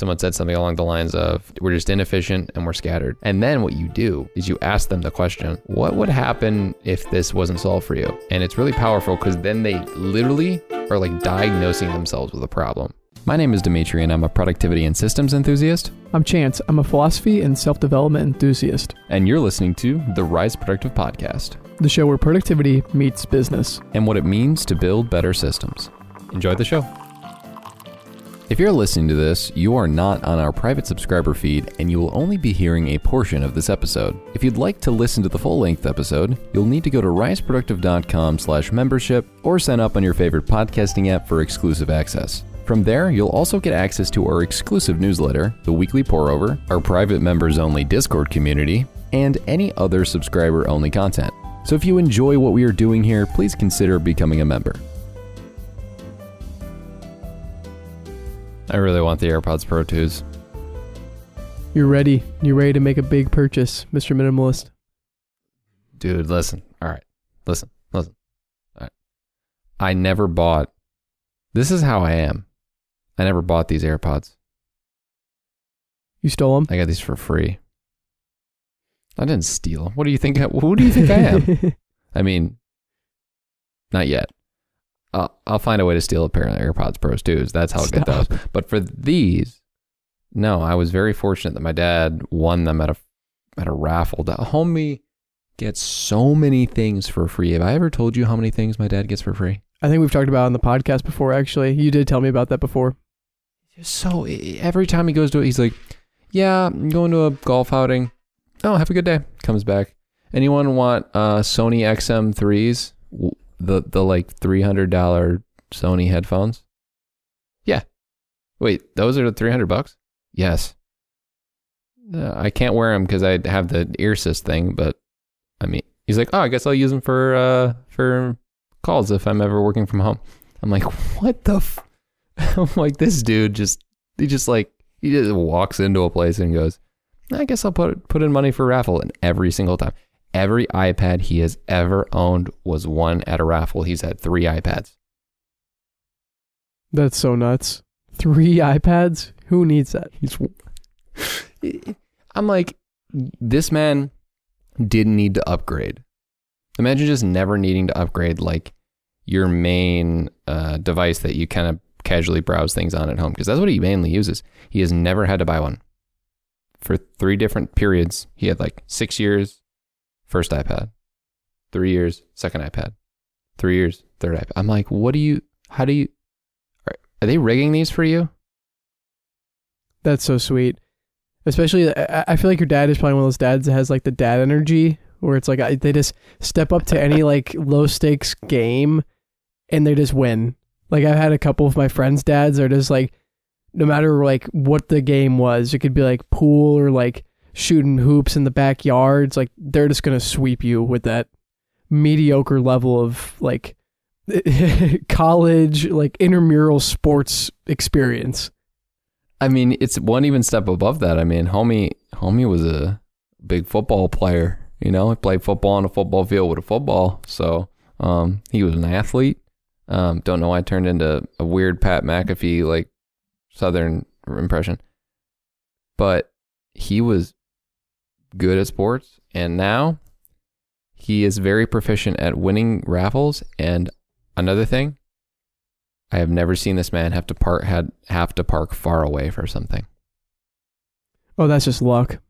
Someone said something along the lines of, We're just inefficient and we're scattered. And then what you do is you ask them the question, What would happen if this wasn't solved for you? And it's really powerful because then they literally are like diagnosing themselves with a problem. My name is Demetri, and I'm a productivity and systems enthusiast. I'm Chance. I'm a philosophy and self development enthusiast. And you're listening to the Rise Productive Podcast, the show where productivity meets business and what it means to build better systems. Enjoy the show. If you're listening to this, you are not on our private subscriber feed and you will only be hearing a portion of this episode. If you'd like to listen to the full-length episode, you'll need to go to riseproductive.com slash membership or sign up on your favorite podcasting app for exclusive access. From there, you'll also get access to our exclusive newsletter, the weekly pour over, our private members only Discord community, and any other subscriber only content. So if you enjoy what we are doing here, please consider becoming a member. I really want the AirPods Pro 2s. You're ready. You're ready to make a big purchase, Mr. Minimalist. Dude, listen. All right. Listen. Listen. All right. I never bought. This is how I am. I never bought these AirPods. You stole them? I got these for free. I didn't steal them. What do you think? Who do you think I am? I mean, not yet. I'll, I'll find a way to steal a pair of AirPods Pros too. That's how I'll get those. But for these, no, I was very fortunate that my dad won them at a at a raffle. The homie gets so many things for free. Have I ever told you how many things my dad gets for free? I think we've talked about on the podcast before. Actually, you did tell me about that before. So every time he goes to it, he's like, "Yeah, I'm going to a golf outing. Oh, have a good day." Comes back. Anyone want uh, Sony XM3s? The the like three hundred dollar Sony headphones? Yeah. Wait, those are the three hundred bucks? Yes. Uh, I can't wear them because I have the ear earsys thing, but I mean, he's like, oh, I guess I'll use them for uh for calls if I'm ever working from home. I'm like, what the? F-? I'm like, this dude just he just like he just walks into a place and goes, I guess I'll put put in money for raffle, and every single time. Every iPad he has ever owned was won at a raffle. He's had three iPads. That's so nuts. Three iPads? Who needs that? He's. I'm like, this man didn't need to upgrade. Imagine just never needing to upgrade like your main uh, device that you kind of casually browse things on at home because that's what he mainly uses. He has never had to buy one. For three different periods, he had like six years, first iPad. Three years, second iPad. Three years, third iPad. I'm like, what do you, how do you, are, are they rigging these for you? That's so sweet. Especially, I feel like your dad is probably one of those dads that has like the dad energy where it's like they just step up to any like low stakes game and they just win. Like I've had a couple of my friends' dads are just like, no matter like what the game was, it could be like pool or like shooting hoops in the backyards, like they're just gonna sweep you with that mediocre level of like college like intramural sports experience. I mean, it's one even step above that. I mean, homie, homie was a big football player. You know, he played football on a football field with a football. So um, he was an athlete. Um, don't know why I turned into a weird Pat McAfee like Southern impression, but he was good at sports, and now he is very proficient at winning raffles. And another thing, I have never seen this man have to park had have to park far away for something. Oh, that's just luck.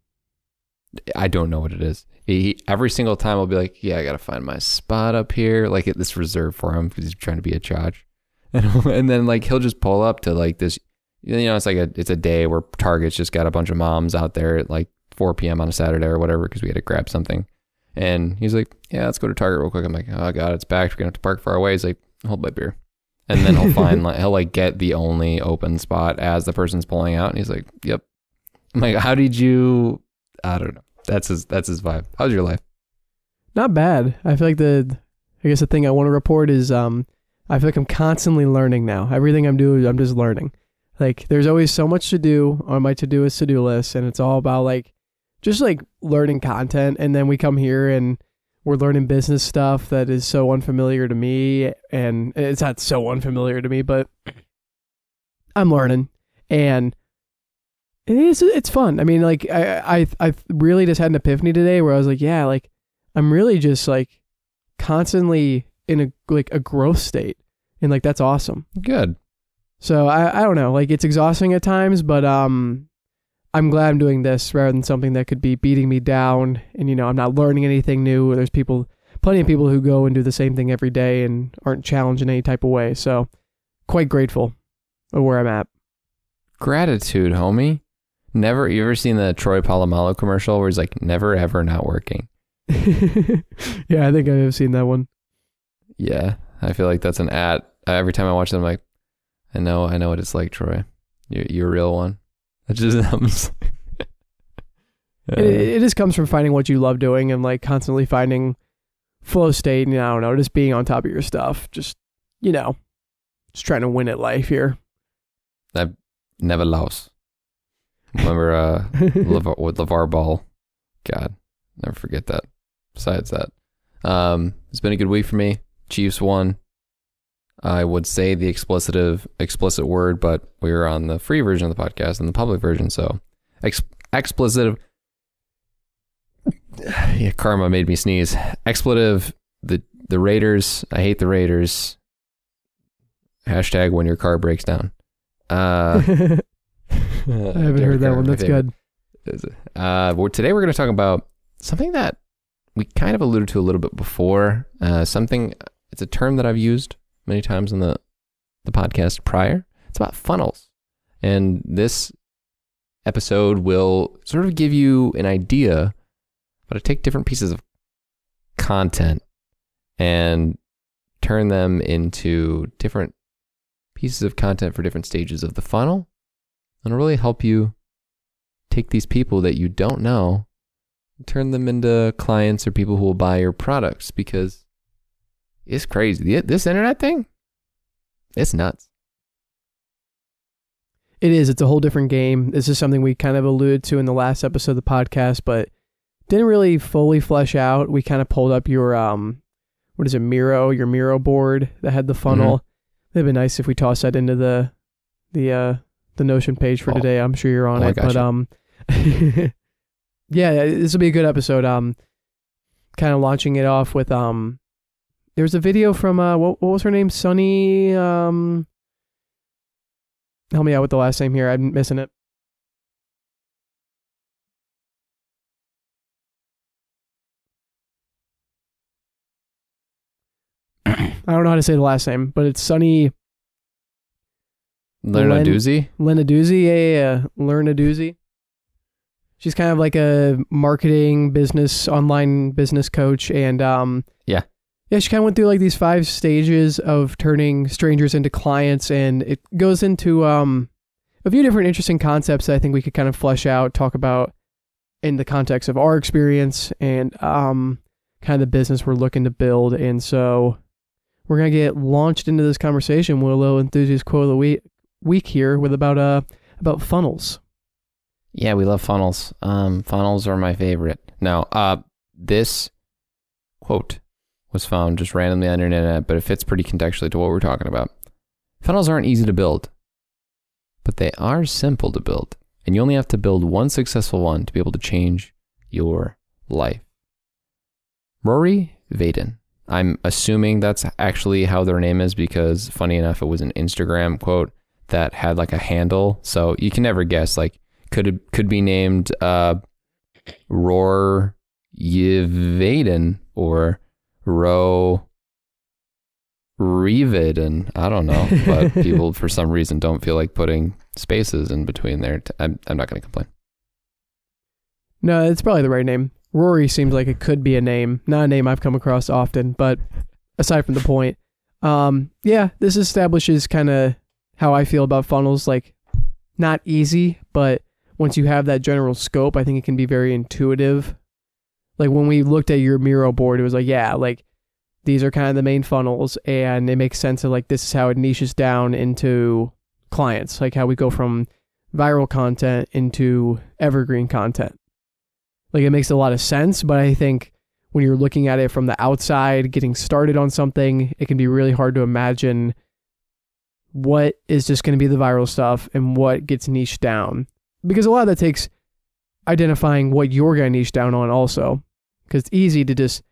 I don't know what it is. He every single time I'll be like, "Yeah, I gotta find my spot up here." Like it, this reserved for him because he's trying to be a charge, and and then like he'll just pull up to like this. You know, it's like a it's a day where Target's just got a bunch of moms out there like 4 p.m. on a Saturday or whatever because we had to grab something. And he's like, "Yeah, let's go to Target real quick." I'm like, "Oh God, it's back. We're gonna have to park far away." He's like, "Hold my beer," and then he'll find like he'll like get the only open spot as the person's pulling out, and he's like, "Yep." I'm like, "How did you?" I don't know. That's his. That's his vibe. How's your life? Not bad. I feel like the. I guess the thing I want to report is um, I feel like I'm constantly learning now. Everything I'm doing, I'm just learning. Like there's always so much to do on my to do is to do list, and it's all about like just like learning content. And then we come here and we're learning business stuff that is so unfamiliar to me. And it's not so unfamiliar to me, but I'm learning. And it is it's fun. I mean, like I I I really just had an epiphany today where I was like, yeah, like I'm really just like constantly in a like a growth state, and like that's awesome. Good. So I I don't know, like it's exhausting at times, but um, I'm glad I'm doing this rather than something that could be beating me down, and you know I'm not learning anything new. There's people, plenty of people who go and do the same thing every day and aren't challenged in any type of way. So quite grateful of where I'm at. Gratitude, homie. Never you ever seen the Troy Polamalu commercial where he's like, never ever not working? yeah, I think I have seen that one. Yeah. I feel like that's an ad. Every time I watch them, I'm like, I know, I know what it's like, Troy. You're, you're a real one. That just happens. It, it just comes from finding what you love doing and like constantly finding flow state and I don't know, just being on top of your stuff. Just you know, just trying to win at life here. I never lost. Remember uh, LaVar, with LaVar Ball? God, never forget that. Besides that, um, it's been a good week for me. Chiefs won. I would say the explicit explicit word, but we were on the free version of the podcast and the public version, so ex- explicit. Yeah, karma made me sneeze. Expletive. The the Raiders. I hate the Raiders. Hashtag when your car breaks down. Uh, I haven't heard that one. That's good. Uh, well, today we're going to talk about something that we kind of alluded to a little bit before. Uh, something. It's a term that I've used many times in the the podcast prior. It's about funnels, and this episode will sort of give you an idea how to take different pieces of content and turn them into different pieces of content for different stages of the funnel and really help you take these people that you don't know turn them into clients or people who will buy your products because it's crazy. This internet thing, it's nuts. It is. It's a whole different game. This is something we kind of alluded to in the last episode of the podcast, but didn't really fully flesh out. We kind of pulled up your um, what is it, Miro, your Miro board that had the funnel. Mm-hmm. It'd be nice if we toss that into the the uh the Notion page for Oh. today. I'm sure you're on Oh, it, but you. um, yeah, this will be a good episode. Um, kind of launching it off with um, there was a video from uh, what what was her name? Sunny um. Help me out with the last name here. I'm missing it. I don't know how to say the last name, but it's Sunny Learn a Len- doozy. Yeah, yeah, yeah. Doozy. She's kind of like a marketing business, online business coach, and um, Yeah. Yeah. She kind of went through like these five stages of turning strangers into clients, and it goes into um, a few different interesting concepts that I think we could kind of flesh out, talk about in the context of our experience and um, kind of the business we're looking to build. And so we're gonna get launched into this conversation with a little enthusiast quote of the week, week here with about uh about funnels. Yeah, we love funnels. Um, funnels are my favorite. Now, uh, this quote was found just randomly on the internet, but it fits pretty contextually to what we're talking about. Funnels aren't easy to build, but they are simple to build. And you only have to build one successful one to be able to change your life. Rory Vaden. I'm assuming that's actually how their name is because, funny enough, it was an Instagram quote that had like a handle. So you can never guess. Like, could it could be named uh, Roar Yvaden or Ro Revaden. I don't know, but people for some reason don't feel like putting spaces in between there. T- I'm I'm not going to complain. No, it's probably the right name. Rory seems like it could be a name, not a name I've come across often, but aside from the point, um, yeah, this establishes kind of how I feel about funnels. Like, not easy, but once you have that general scope, I think it can be very intuitive. Like when we looked at your Miro board, it was like, yeah, like these are kind of the main funnels, and it makes sense of like this is how it niches down into clients, like how we go from viral content into evergreen content. Like it makes a lot of sense, but I think when you're looking at it from the outside, getting started on something, it can be really hard to imagine what is just going to be the viral stuff and what gets niched down. because a lot of that takes identifying what you're going to niche down on also because it's easy to just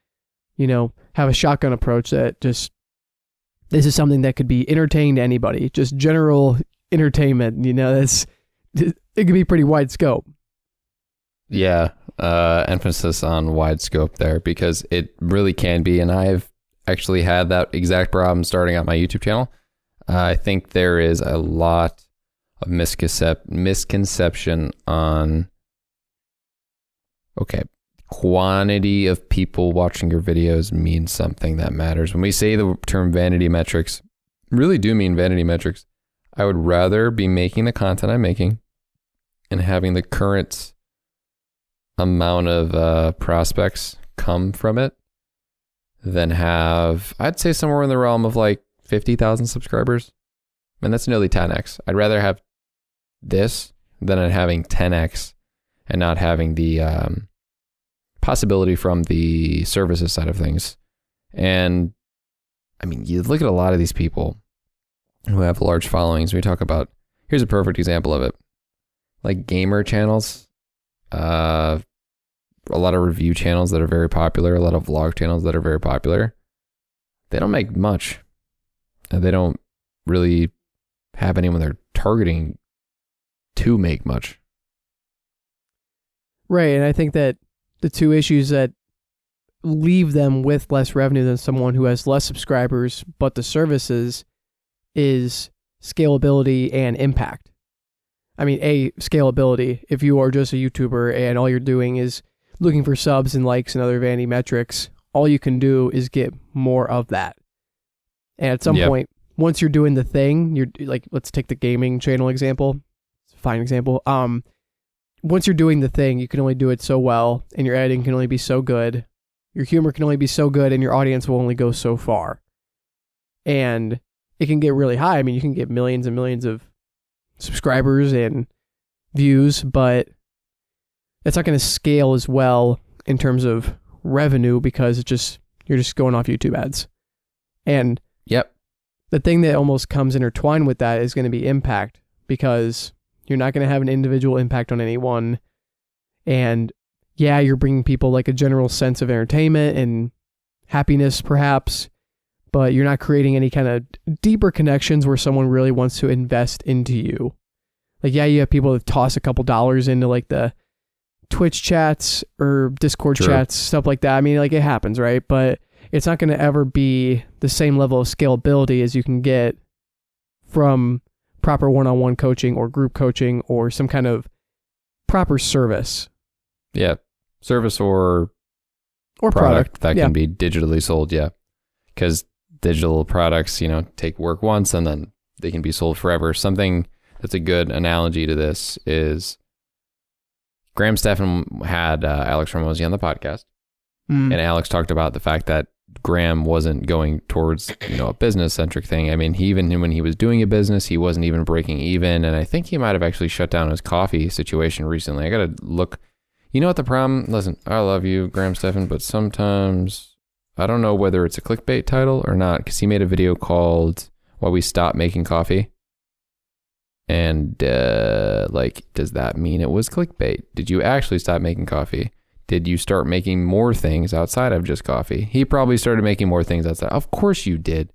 you know have a shotgun approach that just this is something that could be entertaining to anybody just general entertainment you know that's it could be pretty wide scope Yeah, uh, emphasis on wide scope there because it really can be, and I've actually had that exact problem starting out my YouTube channel. Uh, I think there is a lot of misconcep- misconception on okay, quantity of people watching your videos means something that matters. When we say the term vanity metrics, really do mean vanity metrics. I would rather be making the content I'm making and having the current amount of uh, prospects come from it than have, I'd say, somewhere in the realm of like 50,000 subscribers. And that's nearly 10x. I'd rather have this than having 10x and not having the um, possibility from the services side of things. And I mean, you look at a lot of these people who have large followings. We talk about, here's a perfect example of it like gamer channels, uh, a lot of review channels that are very popular, a lot of vlog channels that are very popular. They don't make much. And they don't really have anyone they're targeting to make much. right and i think that the two issues that leave them with less revenue than someone who has less subscribers but the services is scalability and impact. I mean a scalability. If you are just a youtuber and all you're doing is looking for subs and likes and other vanity metrics all you can do is get more of that. And at some Yep. point once you're doing the thing you're like let's take the gaming channel example. It's a fine example. Um once you're doing the thing, you can only do it so well, and your editing can only be so good. Your humor can only be so good, and your audience will only go so far. And it can get really high. I mean, you can get millions and millions of subscribers and views, but it's not going to scale as well in terms of revenue because it's just you're just going off YouTube ads. And Yep. the thing that almost comes intertwined with that is going to be impact because you're not going to have an individual impact on anyone. And yeah, you're bringing people like a general sense of entertainment and happiness, perhaps, but you're not creating any kind of deeper connections where someone really wants to invest into you. Like, yeah, you have people that toss a couple dollars into like the Twitch chats or Discord True. chats, stuff like that. I mean, like it happens, right? But it's not going to ever be the same level of scalability as you can get from proper one-on-one coaching or group coaching or some kind of proper service Yeah. Service or or product, product, that yeah. can be digitally sold. Yeah. Because digital products, you know, take work once and then they can be sold forever. Something that's a good analogy to this is Graham Stephan had uh, Alex Hormozi on the podcast. Mm. and Alex talked about the fact that Graham wasn't going towards you know a business centric thing. I mean, he even when he was doing a business, he wasn't even breaking even, and I think he might have actually shut down his coffee situation recently. I gotta look. You know what the problem? Listen, I love you, Graham Stephan, but sometimes I don't know whether it's a clickbait title or not because he made a video called "Why We Stopped Making Coffee." And uh, like, does that mean it was clickbait? Did you actually stop making coffee? Did you start making more things outside of just coffee? He probably started making more things outside. Of course you did.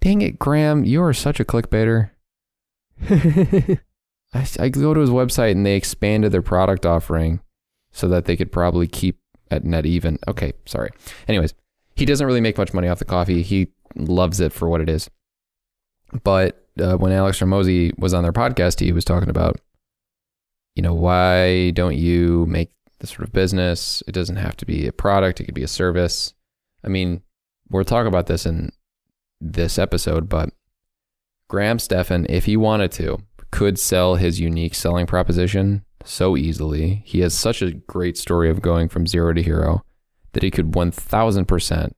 Dang it, Graham, you are such a clickbaiter. I, I go to his website and they expanded their product offering so that they could probably keep at net even. Okay, sorry. Anyways, he doesn't really make much money off the coffee. He loves it for what it is. But uh, when Alex Hormozi was on their podcast, he was talking about, you know, why don't you make the sort of business? It doesn't have to be a product, it could be a service. I mean, we'll talk about this in this episode, but Graham Stephan, if he wanted to, could sell his unique selling proposition so easily. He has such a great story of going from zero to hero that he could 1000%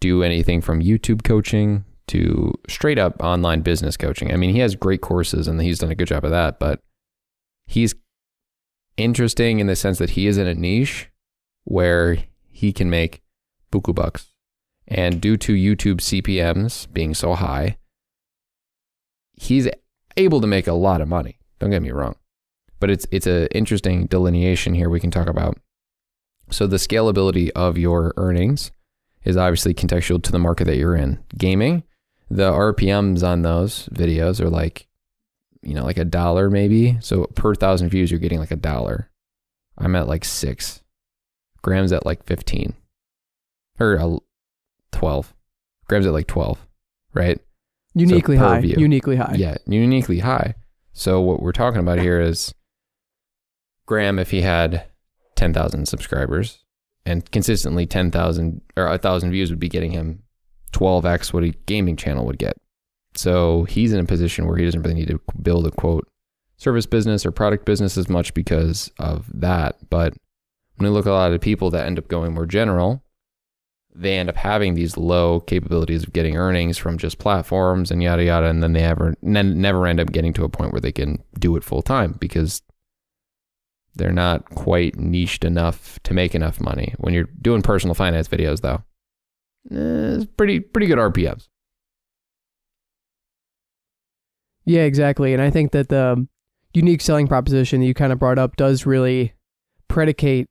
do anything from YouTube coaching to straight up online business coaching. I mean, he has great courses and he's done a good job of that, but he's interesting in the sense that he is in a niche where he can make buku bucks. And due to YouTube CPMs being so high, he's able to make a lot of money. Don't get me wrong. but it's it's a interesting delineation here we can talk about. So the scalability of your earnings is obviously contextual to the market that you're in. Gaming, the RPMs on those videos are like, you know, like a dollar maybe. So per thousand views, you're getting like a dollar. I'm at like six. Graham's at like 15 or uh, 12. Graham's at like 12, right? Uniquely per high. view. Uniquely high. Yeah, uniquely high. So what we're talking about here is Graham, if he had 10,000 subscribers and consistently 10,000 or 1,000 views would be getting him 12x what a gaming channel would get. So he's in a position where he doesn't really need to build a quote service business or product business as much because of that. But when we look at a lot of people that end up going more general, they end up having these low capabilities of getting earnings from just platforms and yada yada, and then they ever never end up getting to a point where they can do it full time because they're not quite niched enough to make enough money. When you're doing personal finance videos, though, eh, it's pretty pretty good RPMs. Yeah, exactly. And I think that the unique selling proposition that you kind of brought up does really predicate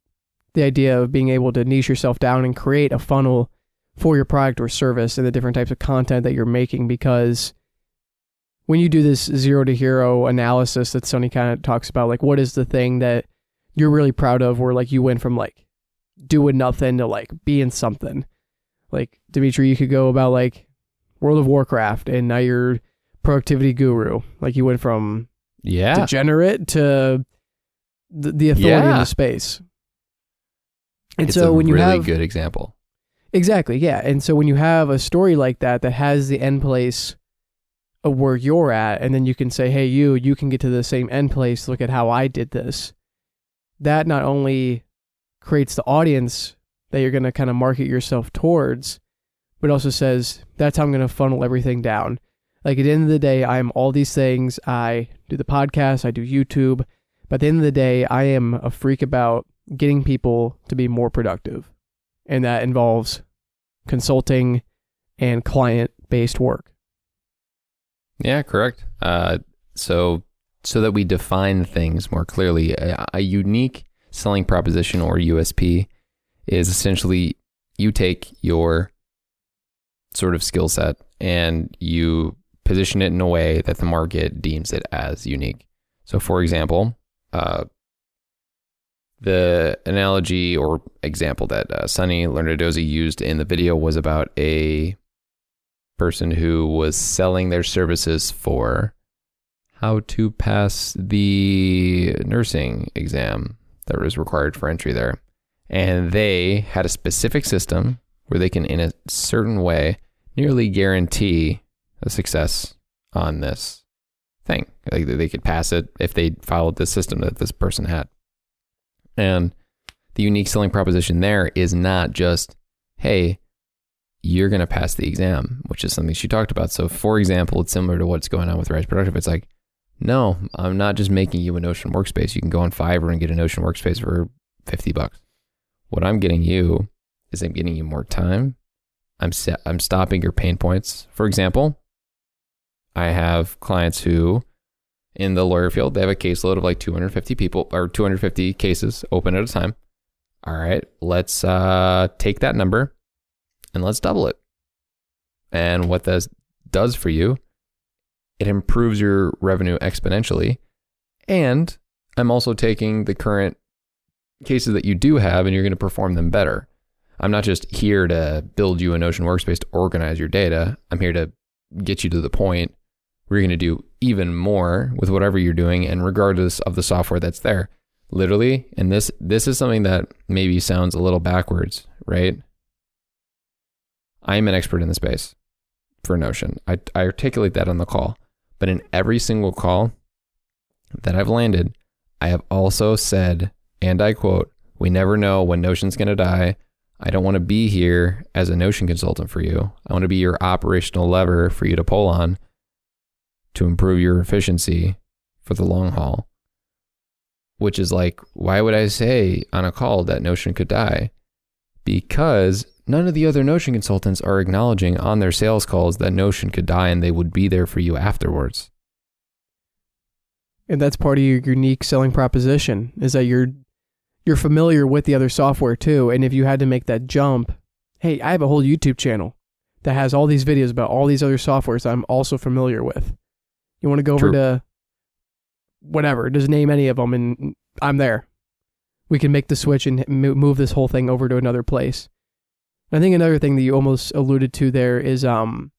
the idea of being able to niche yourself down and create a funnel for your product or service and the different types of content that you're making because when you do this zero to hero analysis that Sunny kind of talks about like what is the thing that you're really proud of where like you went from like doing nothing to like being something like Demetri you could go about like World of Warcraft and now you're productivity guru like you went from Yeah, degenerate to the, the authority in the space. And it's so a when you really have good example. exactly, yeah, and so when you have a story like that that has the end place of where you're at, and then you can say, "Hey, you, you can get to the same end place. Look at how I did this." That not only creates the audience that you're going to kind of market yourself towards, but also says that's how I'm going to funnel everything down. Like at the end of the day, I'm all these things. I do the podcast, I do YouTube, but at the end of the day, I am a freak about getting people to be more productive. And that involves consulting and client based work. Yeah, correct. Uh, so so that we define things more clearly, a, a unique selling proposition or USP is essentially you take your sort of skill set and you position it in a way that the market deems it as unique. So, for example, uh, the analogy or example that uh, Sunny Lenarduzzi used in the video was about a person who was selling their services for how to pass the nursing exam that was required for entry there. And they had a specific system where they can, in a certain way, nearly guarantee a success on this thing. Like they could pass it if they followed the system that this person had. And the unique selling proposition there is not just, hey, you're going to pass the exam, which is something she talked about. So, for example, it's similar to what's going on with Rise Productive. It's like, no, I'm not just making you a Notion workspace. You can go on Fiverr and get a Notion workspace for 50 bucks. What I'm getting you is I'm getting you more time. I'm set, I'm stopping your pain points. For example, I have clients who in the lawyer field, they have a caseload of like 250 people or 250 cases open at a time. All right, let's uh, take that number and let's double it. And what this does for you, it improves your revenue exponentially. And I'm also taking the current cases that you do have and you're going to perform them better. I'm not just here to build you a Notion workspace to organize your data. I'm here to get you to the point you're going to do even more with whatever you're doing and regardless of the software that's there. Literally, and this this is something that maybe sounds a little backwards, right? I'm an expert in the space for Notion. I, I articulate that on the call. But in every single call that I've landed, I have also said, and I quote, we never know when Notion's going to die. I don't want to be here as a Notion consultant for you. I want to be your operational lever for you to pull on to improve your efficiency for the long haul. Which is like, why would I say on a call that Notion could die? Because none of the other Notion consultants are acknowledging on their sales calls that Notion could die and they would be there for you afterwards. And that's part of your unique selling proposition is that you're you're familiar with the other software too. And if you had to make that jump, hey, I have a whole YouTube channel that has all these videos about all these other softwares I'm also familiar with. You want to go over True. to whatever, just name any of them, and I'm there. We can make the switch and move this whole thing over to another place. I think another thing that you almost alluded to there is um,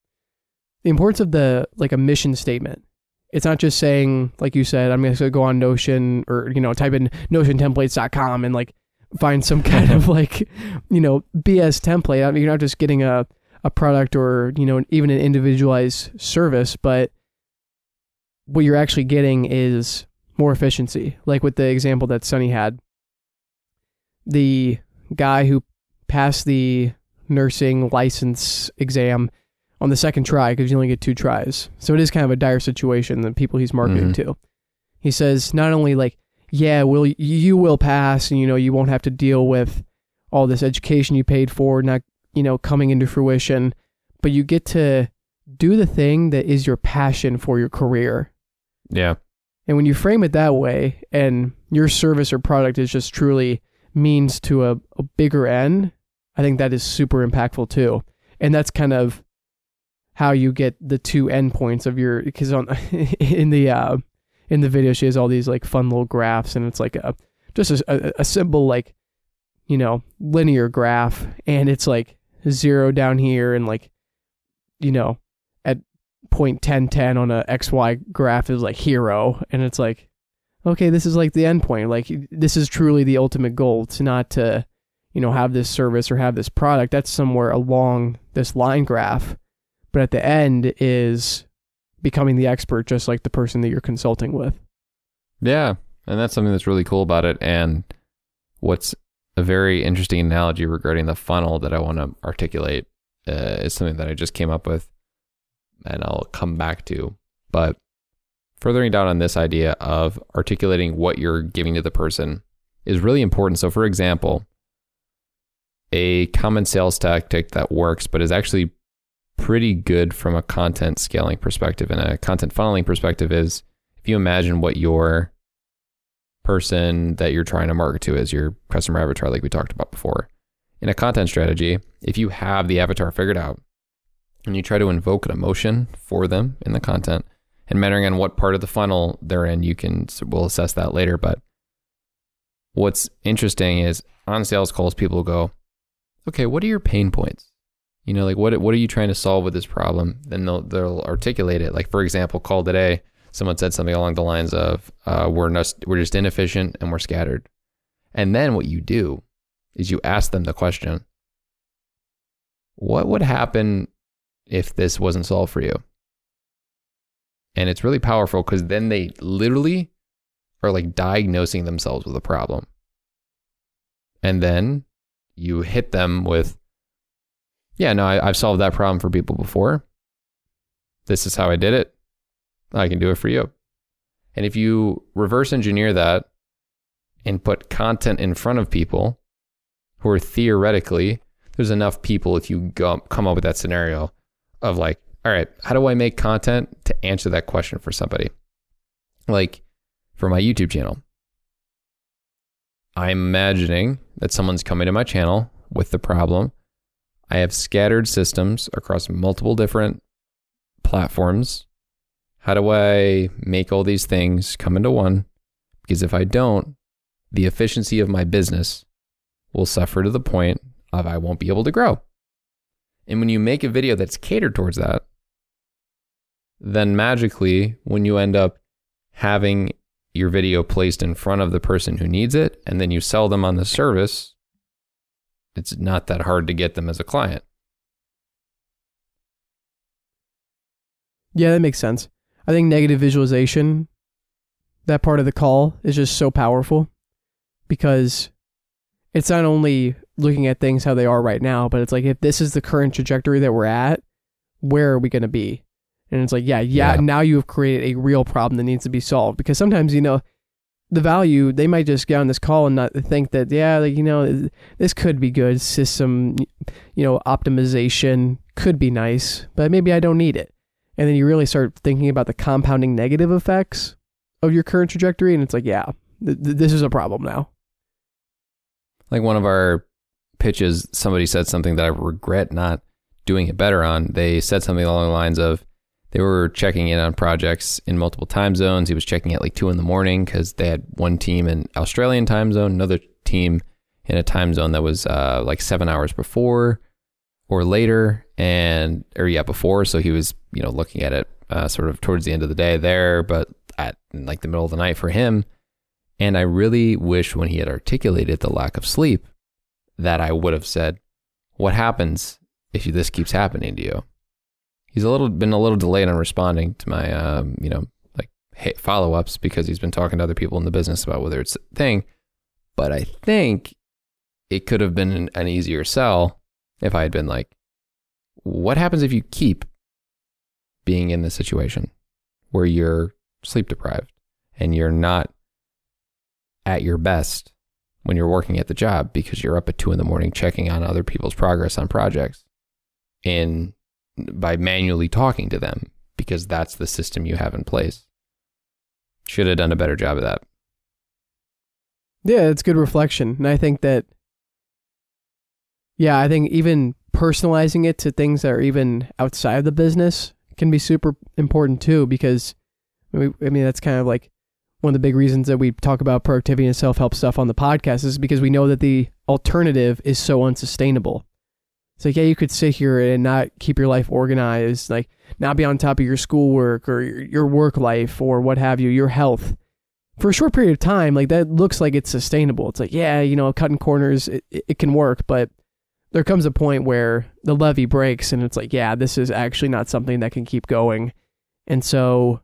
the importance of the like a mission statement. It's not just saying, like you said, I'm going to go on Notion or you know type in NotionTemplates.com and like find some kind of like you know BS template. I mean, you're not just getting a a product or you know even an individualized service, but what you're actually getting is more efficiency. Like with the example that Sunny had, the guy who passed the nursing license exam on the second try because you only get two tries. So it is kind of a dire situation. The people he's marketing Mhm. to, he says not only like, yeah, will you will pass, and you know you won't have to deal with all this education you paid for not you know coming into fruition, but you get to do the thing that is your passion for your career. Yeah. And when you frame it that way, and your service or product is just truly means to a, a bigger end, I think that is super impactful too. And that's kind of how you get the two endpoints of your because on in the uh, in the video she has all these like fun little graphs and it's like a just a, a, simple like you know linear graph and it's like zero down here and like you know point ten ten on a XY graph is like hero. And it's like okay this is like the endpoint like this is truly the ultimate goal. To not to you know have this service or have this product. That's somewhere along this line graph. But at the end is becoming the expert just like the person that you're consulting with. Yeah. And that's something that's really cool about it. And what's a very interesting analogy regarding the funnel that I want to articulate uh, is something that I just came up with and I'll come back to. But furthering down on this idea of articulating what you're giving to the person is really important. So, for example, a common sales tactic that works, but is actually pretty good from a content scaling perspective and a content funneling perspective is if you imagine what your person that you're trying to market to is your customer avatar, like we talked about before. In a content strategy, if you have the avatar figured out and you try to invoke an emotion for them in the content, and mattering on what part of the funnel they're in, you can we'll assess that later. But what's interesting is on sales calls, people go, "Okay, what are your pain points? You know, like what what are you trying to solve with this problem?" Then they'll they'll articulate it. Like for example, call today someone said something along the lines of uh, we're we're just inefficient and we're scattered and then what you do is you ask them the question what would happen if this wasn't solved for you. And it's really powerful because then they literally are like diagnosing themselves with a problem. And then you hit them with yeah no I, i've solved that problem for people before. This is how i did it. I can do it for you. And if you reverse engineer that and put content in front of people who are theoretically, there's enough people if you go, come up with that scenario of like, all right, how do I make content to answer that question for somebody? Like for my YouTube channel, I'm imagining that someone's coming to my channel with the problem. I have scattered systems across multiple different platforms how do I make all these things come into one? Because if I don't, the efficiency of my business will suffer to the point of I won't be able to grow. And when you make a video that's catered towards that, then magically, when you end up having your video placed in front of the person who needs it, and then you sell them on the service, it's not that hard to get them as a client. Yeah, that makes sense. I think negative visualization, that part of the call is just so powerful because it's not only looking at things how they are right now, but it's like if this is the current trajectory that we're at, where are we going to be? And it's like, yeah, yeah, Yeah. now you have created a real problem that needs to be solved because sometimes, you know, the value, they might just get on this call and not think that, yeah, like, you know, this could be good. System, you know, optimization could be nice, but maybe I don't need it and then you really start thinking about the compounding negative effects of your current trajectory, and it's like, yeah, th- th- this is a problem now. Like one of our pitches, somebody said something that I regret not doing it better on. They said something along the lines of they were checking in on projects in multiple time zones. He was checking at like two in the morning because they had one team in Australian time zone, another team in a time zone that was uh, like seven hours before or later, and or yeah, before. So he was you know looking at it uh, sort of towards the end of the day there, but at like the middle of the night for him. And I really wish when he had articulated the lack of sleep that I would have said, "What happens if this keeps happening to you?" He's a little been a little delayed on responding to my um, you know like follow ups because he's been talking to other people in the business about whether it's a thing. But I think it could have been an, an easier sell if I had been like, "What happens if you keep being in this situation where you're sleep deprived and you're not at your best when you're working at the job because you're up at two in the morning checking on other people's progress on projects in by manually talking to them because that's the system you have in place. Should have done a better job of that. Yeah, it's good reflection. And I think that, yeah, I think even personalizing it to things that are even outside of the business can be super important too, because I mean, that's kind of like one of the big reasons that we talk about productivity and self help stuff on the podcast is because we know that the alternative is so unsustainable. It's like, yeah, you could sit here and not keep your life organized, like not be on top of your schoolwork or your work life or what have you, your health for a short period of time. Like that looks like it's sustainable. It's like, yeah, you know, cutting corners, it, it can work, but there comes a point where the levee breaks and it's like, yeah, this is actually not something that can keep going. And so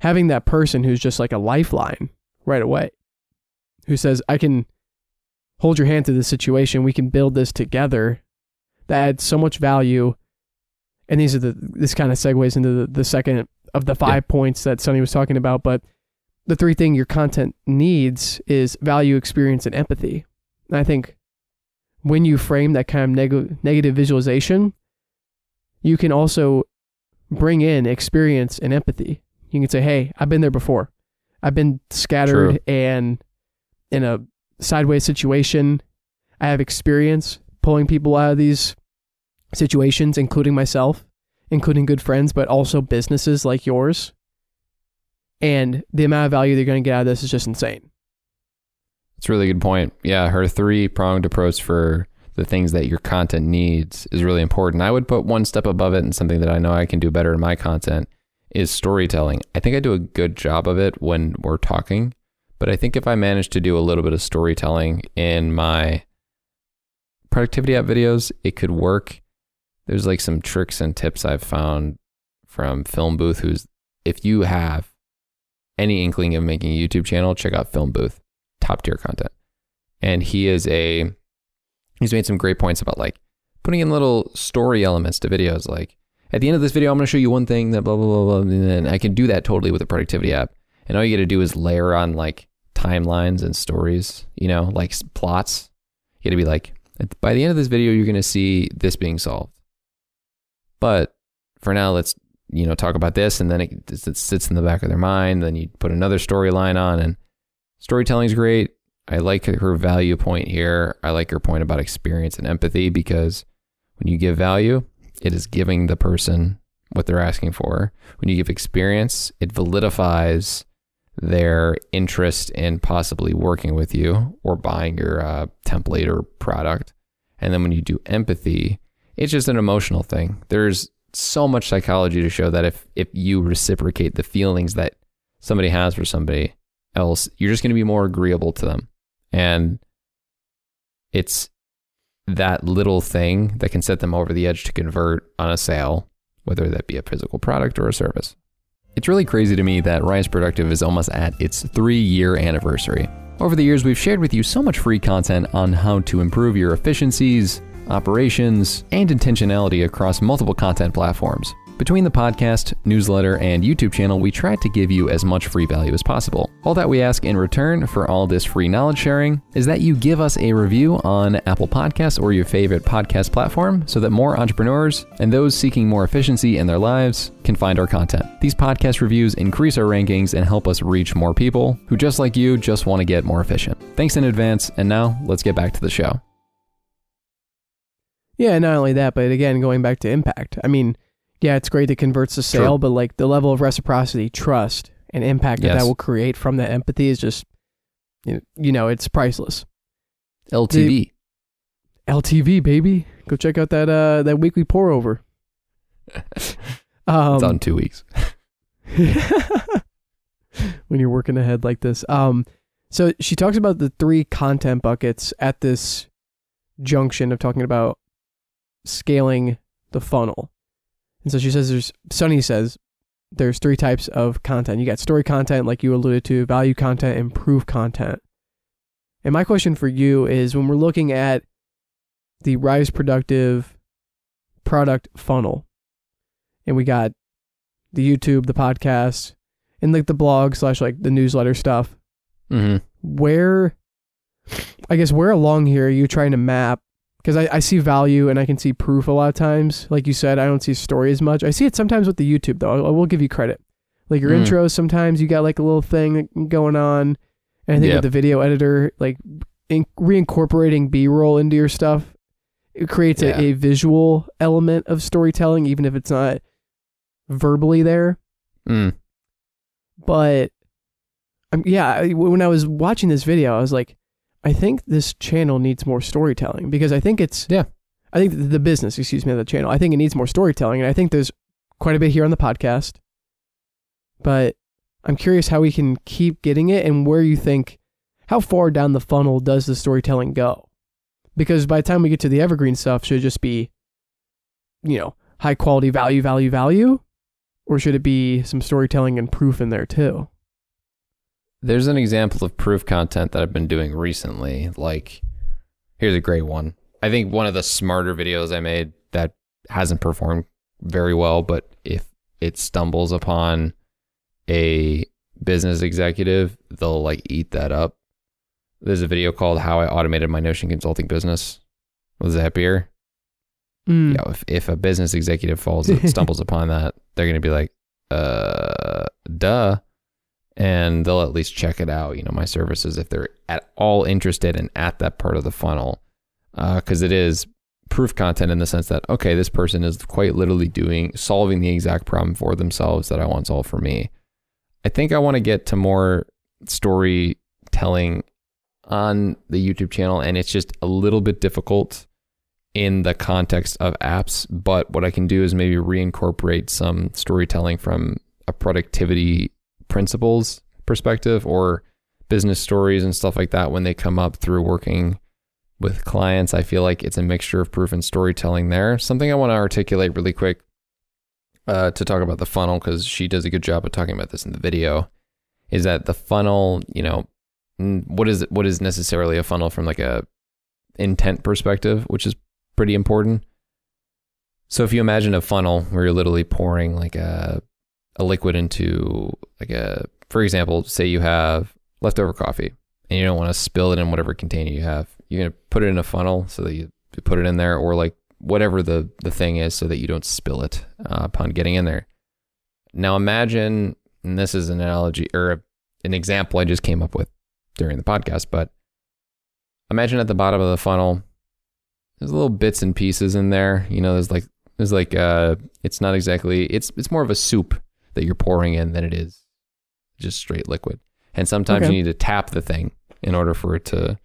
having that person who's just like a lifeline right away, who says, I can hold your hand through this situation, we can build this together that adds so much value. And these are the this kind of segues into the, the second of the five yeah. points that Sunny was talking about. But the three thing your content needs is value, experience, and empathy. And I think when you frame that kind of neg- negative visualization, you can also bring in experience and empathy. You can say, "Hey, I've been there before. I've been scattered True. and in a sideways situation. I have experience pulling people out of these situations, including myself, including good friends, but also businesses like yours. And the amount of value they're going to get out of this is just insane. It's a really good point. Yeah, her three pronged approach for the things that your content needs is really important. I would put one step above it and something that I know I can do better in my content is storytelling. I think I do a good job of it when we're talking, but I think if I manage to do a little bit of storytelling in my productivity app videos, it could work. There's like some tricks and tips I've found from Film Booth, who's, if you have any inkling of making a YouTube channel, check out Film Booth, top tier content. And he is a, he's made some great points about like putting in little story elements to videos. Like at the end of this video, I'm going to show you one thing that blah, blah, blah, blah. And I can do that totally with a productivity app. And all you got to do is layer on like timelines and stories, you know, like plots. You got to be like, by the end of this video, you're going to see this being solved. But for now, let's you know talk about this, and then it, it sits in the back of their mind. Then you put another storyline on, and storytelling is great. I like her value point here. I like her point about experience and empathy because when you give value, it is giving the person what they're asking for. When you give experience, it validifies their interest in possibly working with you or buying your uh, template or product. And then when you do empathy, it's just an emotional thing. There's so much psychology to show that if if you reciprocate the feelings that somebody has for somebody else, you're just going to be more agreeable to them. And it's that little thing that can set them over the edge to convert on a sale, whether that be a physical product or a service. It's really crazy to me that Rise Productive is almost at its three year anniversary. Over the years, we've shared with you so much free content on how to improve your efficiencies, operations, and intentionality across multiple content platforms. Between the podcast, newsletter, and YouTube channel, we try to give you as much free value as possible. All that we ask in return for all this free knowledge sharing is that you give us a review on Apple Podcasts or your favorite podcast platform so that more entrepreneurs and those seeking more efficiency in their lives can find our content. These podcast reviews increase our rankings and help us reach more people who, just like you, just want to get more efficient. Thanks in advance, and now let's get back to the show. Yeah, not only that, but again, going back to impact. I mean, yeah, it's great that converts to sale, but like the level of reciprocity, trust, and impact that Yes. that will create from that empathy is just, you know, it's priceless. LTV. LTV, baby, go check out that uh that weekly pour over. Um, it's on two weeks. when you're working ahead like this. Um, so she talks about the three content buckets at this junction of talking about scaling the funnel. And so she says there's Sunny says there's three types of content. You got story content, like you alluded to, value content, and proof content. And my question for you is when we're looking at the Rise Productive product funnel, and we got the YouTube, the podcast, and like the blog slash like the newsletter stuff, Mm-hmm. where I guess where along here are you trying to map? Because I, I see value and I can see proof a lot of times. Like you said, I don't see story as much. I see it sometimes with the YouTube though. I, I will give you credit. Like your Mm. intros, sometimes you got like a little thing going on. And I think Yeah. with the video editor, like in, reincorporating B roll into your stuff, it creates Yeah. a, a visual element of storytelling, even if it's not verbally there Mm. but um, yeah, when I was watching this video, I was like, I think this channel needs more storytelling because I think it's Yeah. I think the- business, excuse me, the channel, I think it needs more storytelling, and I think there's quite a bit here on the podcast. But I'm curious how we can keep getting it, and where you think, how far down the funnel does the storytelling go? Because by the time we get to the evergreen stuff, should it just be, you know, high quality value, value, value, or should it be some storytelling and proof in there too? There's an example of proof content that I've been doing recently. Like, here's a great one. I think one of the smarter videos I made that hasn't performed very well, but if it stumbles upon a business executive, they'll like eat that up. There's a video called How I Automated My Notion Consulting Business with Zapier. Mm. you know, if, if a business executive falls and stumbles upon that, they're gonna be like, uh duh. And they'll at least check it out, you know, my services if they're at all interested and at that part of the funnel. Uh, because it is proof content in the sense that, okay, this person is quite literally doing solving the exact problem for themselves that I want solved for me. I think I want to get to more storytelling on the YouTube channel, and it's just a little bit difficult in the context of apps. But what I can do is maybe reincorporate some storytelling from a productivity principles perspective or business stories and stuff like that when they come up through working with clients. I feel like it's a mixture of proof and storytelling there. Something I want to articulate really quick uh, to talk about the funnel because she does a good job of talking about this in the video is that the funnel, you know, what is what is necessarily a funnel from like a intent perspective, which is pretty important. So if you imagine a funnel where you're literally pouring like a a liquid into like a for example, say you have leftover coffee and you don't want to spill it in whatever container you have. You're going to put it in a funnel so that you put it in there or like whatever the the thing is so that you don't spill it uh, upon getting in there. Now imagine and this is an analogy or an example I just came up with during the podcast, but imagine at the bottom of the funnel there's little bits and pieces in there. You know, there's like there's like uh it's not exactly it's it's more of a soup that you're pouring in than it is just straight liquid. And sometimes Okay. you need to tap the thing in order for it to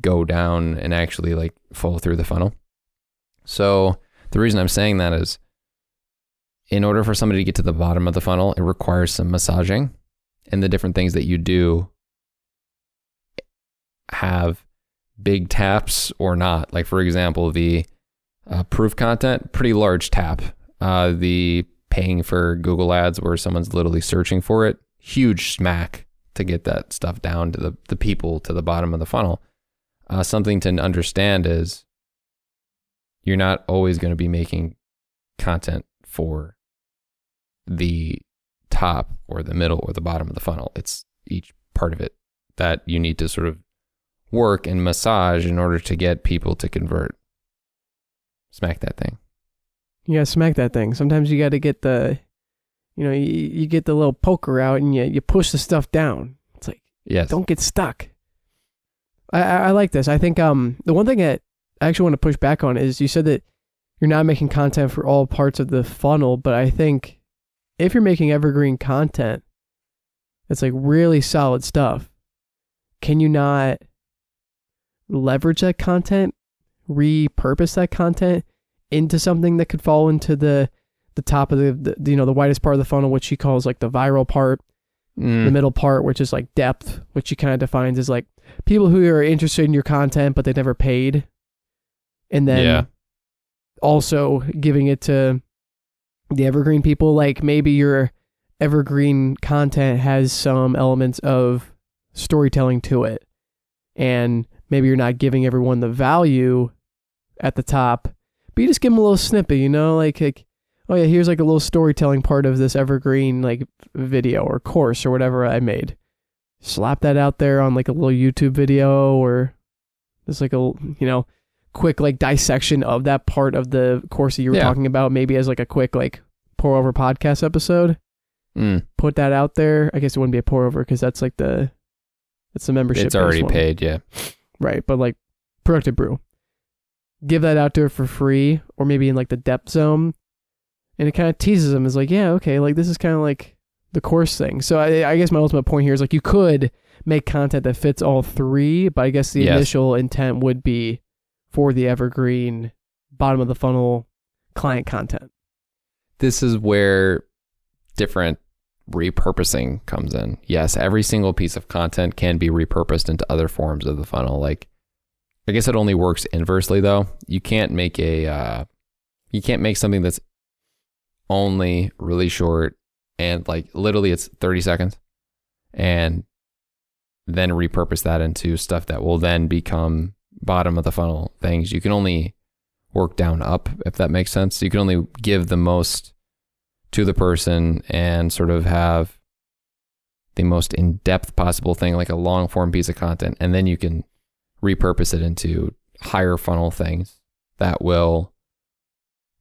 go down and actually like fall through the funnel. So the reason I'm saying that is in order for somebody to get to the bottom of the funnel, it requires some massaging and the different things that you do have big taps or not. Like for example, the uh, proof content, pretty large tap. Uh, the paying for Google Ads where someone's literally searching for it, huge smack to get that stuff down to the, the people to the bottom of the funnel. Uh, something to understand is you're not always going to be making content for the top or the middle or the bottom of the funnel. It's each part of it that you need to sort of work and massage in order to get people to convert. Smack that thing. You gotta smack that thing. Sometimes you gotta get the, you know, you, you get the little poker out and you, you push the stuff down. It's like, Yes. don't get stuck. I, I, I like this. I think um the one thing that I actually want to push back on is you said that you're not making content for all parts of the funnel, but I think if you're making evergreen content, it's like really solid stuff. Can you not leverage that content, repurpose that content into something that could fall into the the top of the, the you know the widest part of the funnel, which she calls like the viral part, Mm, the middle part, which is like depth, which she kind of defines as like people who are interested in your content but they never paid, and then Yeah. also giving it to the evergreen people. Like maybe your evergreen content has some elements of storytelling to it, and maybe you're not giving everyone the value at the top, but you just give them a little snippet, you know, like like oh yeah, here's like a little storytelling part of this evergreen like video or course or whatever I made. Slap that out there on like a little YouTube video or just like a you know quick like dissection of that part of the course that you were Yeah. talking about, maybe as like a quick like pour over podcast episode. mm. Put that out there. I guess it wouldn't be a pour over because that's like the it's the membership. It's already paid. Yeah. Right, but like productive brew. Give that out to her for free or maybe in like the depth zone. And it kind of teases them as like, yeah, okay, like this is kind of like the course thing. So I, I guess my ultimate point here is like you could make content that fits all three, but I guess the Yes. initial intent would be for the evergreen bottom of the funnel client content. this is where different repurposing comes in. Yes, every single piece of content can be repurposed into other forms of the funnel. Like, I guess it only works inversely though. You can't make a, uh, you can't make something that's only really short and like literally it's 30 seconds and then repurpose that into stuff that will then become bottom of the funnel things. You can only work down up, if that makes sense. You can only give the most to the person and sort of have the most in depth possible thing, like a long form piece of content. And then you can repurpose it into higher funnel things that will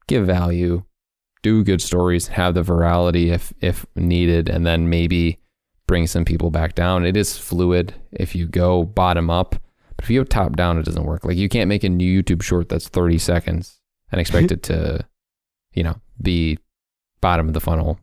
give value, do good stories, have the virality if if needed, and then maybe bring some people back down. It is fluid if you go bottom up. But if you go top down, it doesn't work. Like you can't make a new YouTube short that's 30 seconds and expect it to, you know, be bottom of the funnel.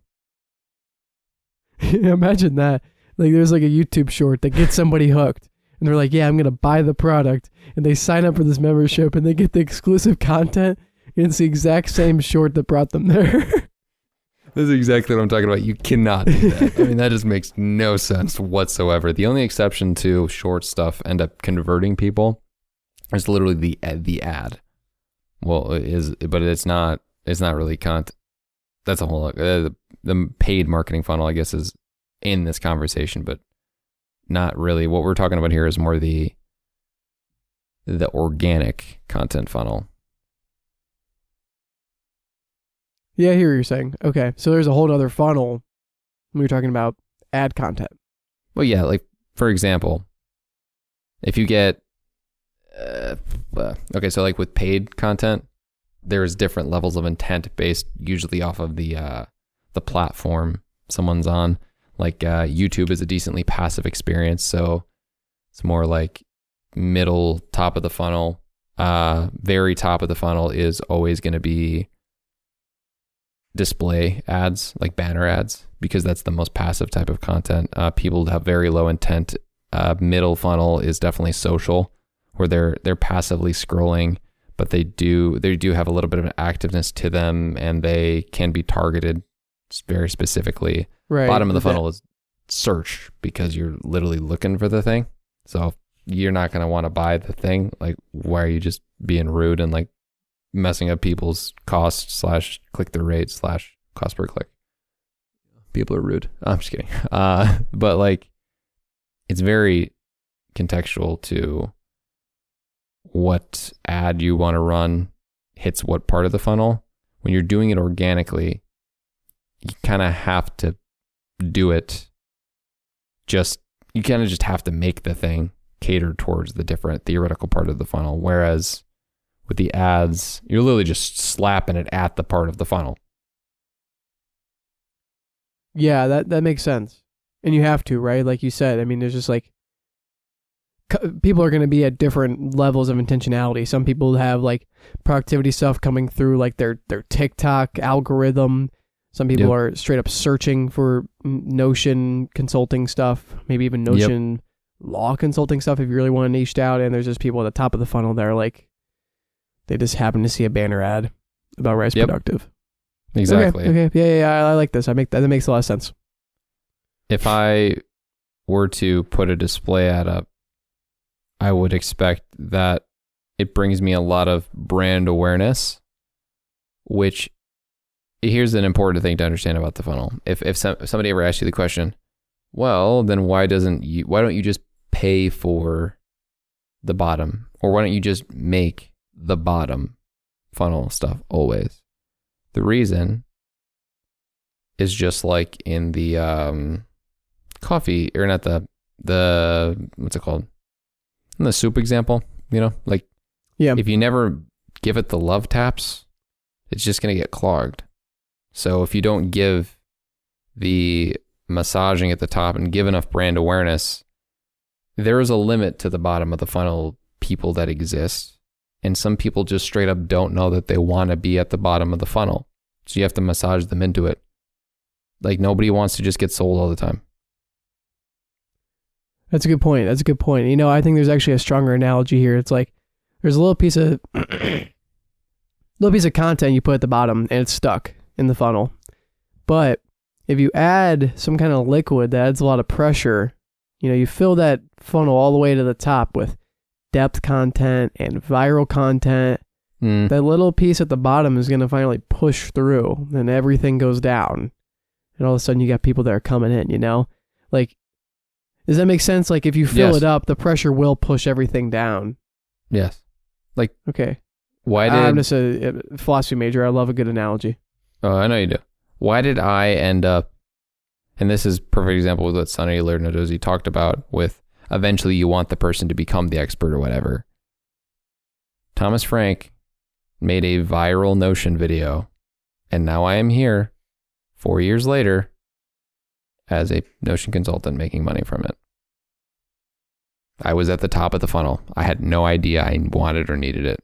Imagine that. Like there's like a YouTube short that gets somebody hooked. And they're like, yeah, I'm going to buy the product. And they sign up for this membership and they get the exclusive content. And it's the exact same short that brought them there. This is exactly what I'm talking about. You cannot do that. I mean, that just makes no sense whatsoever. The only exception to short stuff end up converting people is literally the ad, the ad. Well, it is but it's not. It's not really content. That's a whole. Uh, the, the paid marketing funnel, I guess, is in this conversation, but not really. What we're talking about here is more the the organic content funnel. yeah, I hear what you're saying. Okay. So there's a whole other funnel when you're talking about ad content. Well, yeah, like for example, if you get, uh, uh, okay, so like with paid content, there's different levels of intent based usually off of the uh, the platform someone's on. Like uh, YouTube is a decently passive experience, so it's more like middle, top of the funnel. Uh, very top of the funnel is always going to be display ads, like banner ads, because that's the most passive type of content. Uh, people have very low intent. Uh, middle funnel is definitely social, where they're they're passively scrolling, but they do they do have a little bit of an activeness to them, and they can be targeted very specifically. Right. Bottom of the funnel is search because you're literally looking for the thing. So you're not going to want to buy the thing. Like, why are you just being rude and like messing up people's cost slash click through rate slash cost per click? People are rude. I'm just kidding. Uh, but like, it's very contextual to what ad you want to run hits what part of the funnel. When you're doing it organically, you kind of have to do it just you kind of just have to make the thing cater towards the different theoretical part of the funnel whereas with the ads you're literally just slapping it at the part of the funnel Yeah, that that makes sense. And you have to, right? Like you said. I mean, there's just like people are going to be at different levels of intentionality. Some people have like productivity stuff coming through like their their TikTok algorithm. Some people Yep. are straight up searching for Notion consulting stuff, maybe even Yep. Notion law consulting stuff if you really want to niche out. And there's just people at the top of the funnel that are like, they just happen to see a banner ad about Rise Yep. Productive. exactly Okay. okay. Yeah, yeah, yeah. I, I like this. I make that. That makes a lot of sense. if I were to put a display ad up, I would expect that it brings me a lot of brand awareness, which here's an important thing to understand about the funnel. If if, some, if somebody ever asks you the question, well, then why doesn't you why don't you just pay for the bottom or why don't you just make the bottom funnel stuff always? The reason is just like in the um coffee or not the the what's it called in the soup example you know like Yeah. if you never give it the love taps it's just going to get clogged so if you don't give the massaging at the top and give enough brand awareness there is a limit to the bottom of the funnel people that exist and some people just straight up don't know that they want to be at the bottom of the funnel so you have to massage them into it like nobody wants to just get sold all the time That's a good point. That's a good point. You know, I think there's actually a stronger analogy here. It's like there's a little piece of little piece of content you put at the bottom and it's stuck in the funnel. But if you add some kind of liquid that adds a lot of pressure, you know, you fill that funnel all the way to the top with depth content and viral content. Mm. That little piece at the bottom is going to finally push through and everything goes down. And all of a sudden you got people that are coming in, you know? Like does that make sense? Like if you fill Yes. it up, the pressure will push everything down. Yes. Like, okay. Why did? I'm just a, a philosophy major. I love a good analogy. Oh, I know you do. Why did I end up? And this is perfect example of what Sunny Lenarduzzi talked about. With eventually, you want the person to become the expert or whatever. Thomas Frank made a viral Notion video, and now I am here, four years later, as a Notion consultant making money from it. I was at the top of the funnel. I had no idea I wanted or needed it.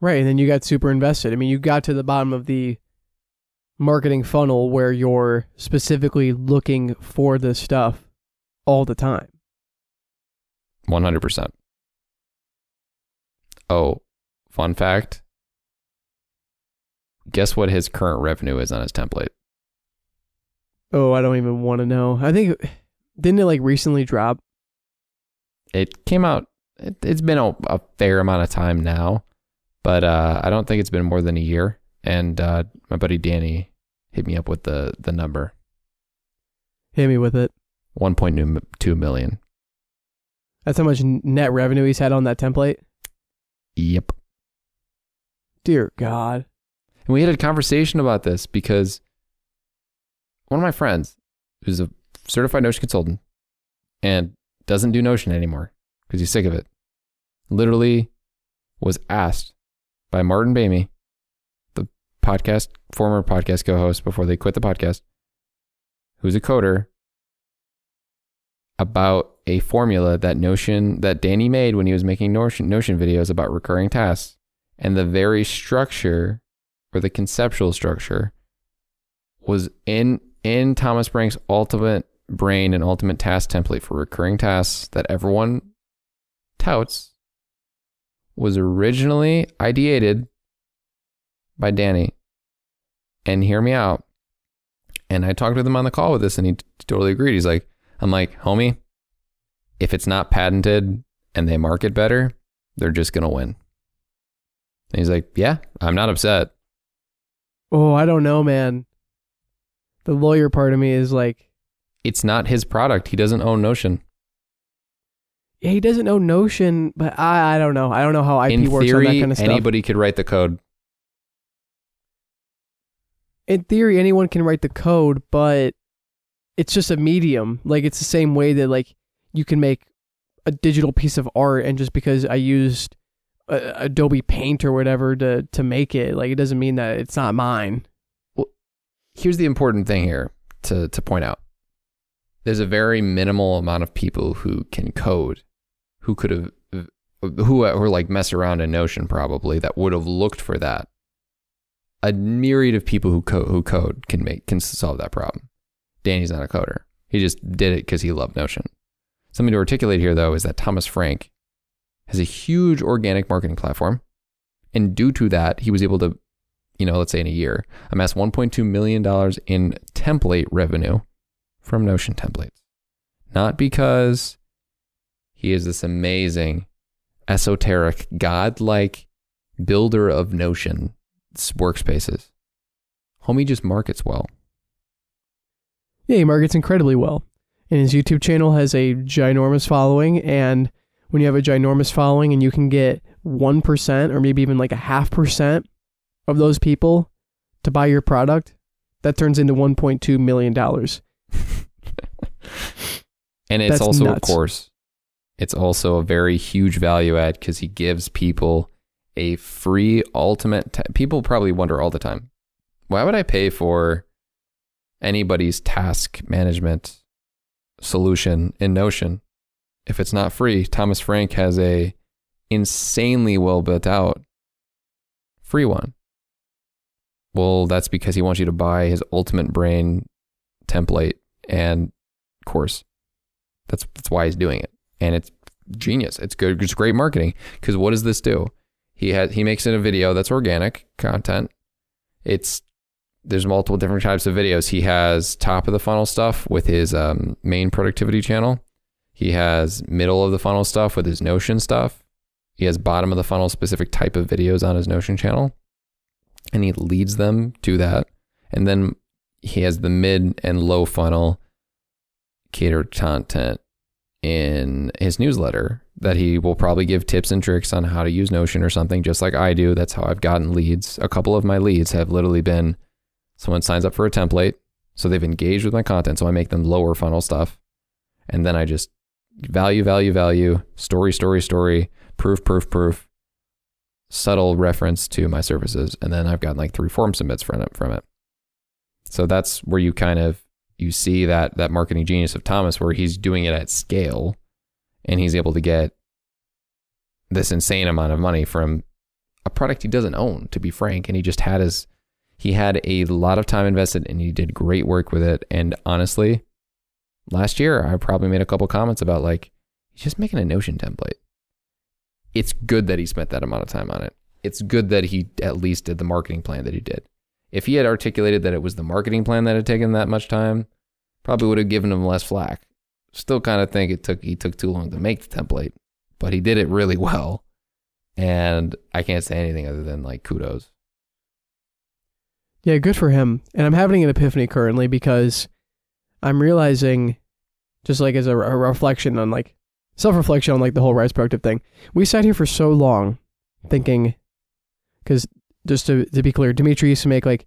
Right. And then you got super invested. I mean, you got to the bottom of the marketing funnel where you're specifically looking for this stuff all the time. 100%. Oh, fun fact. Guess what his current revenue is on his template? Oh, I don't even want to know. I think, didn't it like recently drop? It came out, it, it's been a, a fair amount of time now, but uh, I don't think it's been more than a year. And uh, my buddy Danny hit me up with the, the number Hit me with it. 1.2 million. That's how much net revenue he's had on that template. Yep. Dear God. And we had a conversation about this because one of my friends, who's a certified Notion consultant and doesn't do Notion anymore because he's sick of it, literally was asked by Martin Bamey, the podcast, former podcast co host before they quit the podcast, who's a coder, about a formula that Notion, that Danny made when he was making Notion, Notion videos about recurring tasks. And the very structure or the conceptual structure was in in Thomas Frank's ultimate brain and ultimate task template for recurring tasks that everyone touts was originally ideated by Danny. And hear me out. And I talked with him on the call with this and he t- totally agreed. He's like, I'm like, homie, if it's not patented and they market better, they're just going to win. And he's like, yeah, I'm not upset. Oh, I don't know, man. The lawyer part of me is like, It's not his product. He doesn't own Notion. Yeah, he doesn't know Notion, but I, I don't know. I don't know how IP In works on that kind of stuff. anybody could write the code. in theory anyone can write the code, but it's just a medium. Like it's the same way that like you can make a digital piece of art and just because I used uh, Adobe Paint or whatever to to make it, like it doesn't mean that it's not mine. Well, Here's the important thing here to to point out. There's a very minimal amount of people who can code, who could have, who were like mess around in Notion probably that would have looked for that. A myriad of people who code who code can make can solve that problem. Danny's not a coder. He just did it because he loved Notion. Something to articulate here, though, is that Thomas Frank has a huge organic marketing platform. And due to that, he was able to, you know, let's say in a year, amass $1.2 million in template revenue from Notion templates. Not because he is this amazing, esoteric, godlike builder of Notion workspaces. Homie just markets well. Yeah, he markets incredibly well. And his YouTube channel has a ginormous following. And when you have a ginormous following and you can get 1% or maybe even like a half percent of those people to buy your product, that turns into $1.2 million. and it's That's also, nuts. of course, it's also a very huge value add because he gives people a free ultimate. ta- people probably wonder all the time, why would I pay for anybody's task management solution in Notion if it's not free? Thomas Frank has a insanely well built out free one. Well, that's because he wants you to buy his ultimate brain template and course. That's that's why he's doing it, and it's genius. It's good. It's great marketing. Because what does this do? He has he makes it a video that's organic content. It's there's multiple different types of videos. He has top of the funnel stuff with his um, main productivity channel. He has middle of the funnel stuff with his Notion stuff. He has bottom of the funnel specific type of videos on his Notion channel, and he leads them to that. And then he has the mid and low funnel catered content in his newsletter that he will probably give tips and tricks on how to use Notion or something, just like I do. That's how I've gotten leads. A couple of my leads have literally been someone signs up for a template, so they've engaged with my content, so I make them lower funnel stuff. And then I just value, value, value, story, story, story, proof, proof, proof, subtle reference to my services. And then I've gotten like three form submits from it from it. So that's where you kind of you see that that marketing genius of Thomas where he's doing it at scale and he's able to get this insane amount of money from a product he doesn't own to be frank. And he just had his he had a lot of time invested and he did great work with it. And honestly last year I probably made a couple comments about like he's just making a notion template. It's good that he spent that amount of time on it. It's good that he at least did the marketing plan that he did if he had articulated that it was the marketing plan that had taken that much time, probably would have given him less flack. Still kind of think it took he took too long to make the template, but he did it really well. And I can't say anything other than like kudos. Yeah, good for him. And I'm having an epiphany currently because I'm realizing, just like as a, a reflection on like self reflection on like the whole rise productive thing, we sat here for so long thinking, because just to, to be clear, Demetri used to make like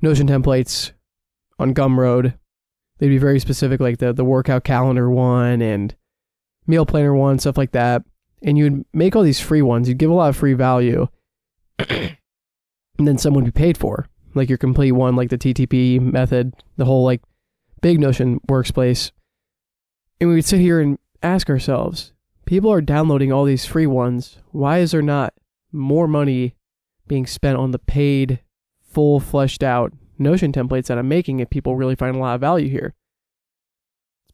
Notion templates on Gumroad. They'd be very specific, like the, the workout calendar one and meal planner one, stuff like that. And you'd make all these free ones. You'd give a lot of free value. and then some would be paid for like your complete one, like the TTP method, the whole like big Notion workspace. And we would sit here and ask ourselves, people are downloading all these free ones. Why is there not more money being spent on the paid, full fleshed out Notion templates that I'm making if people really find a lot of value here?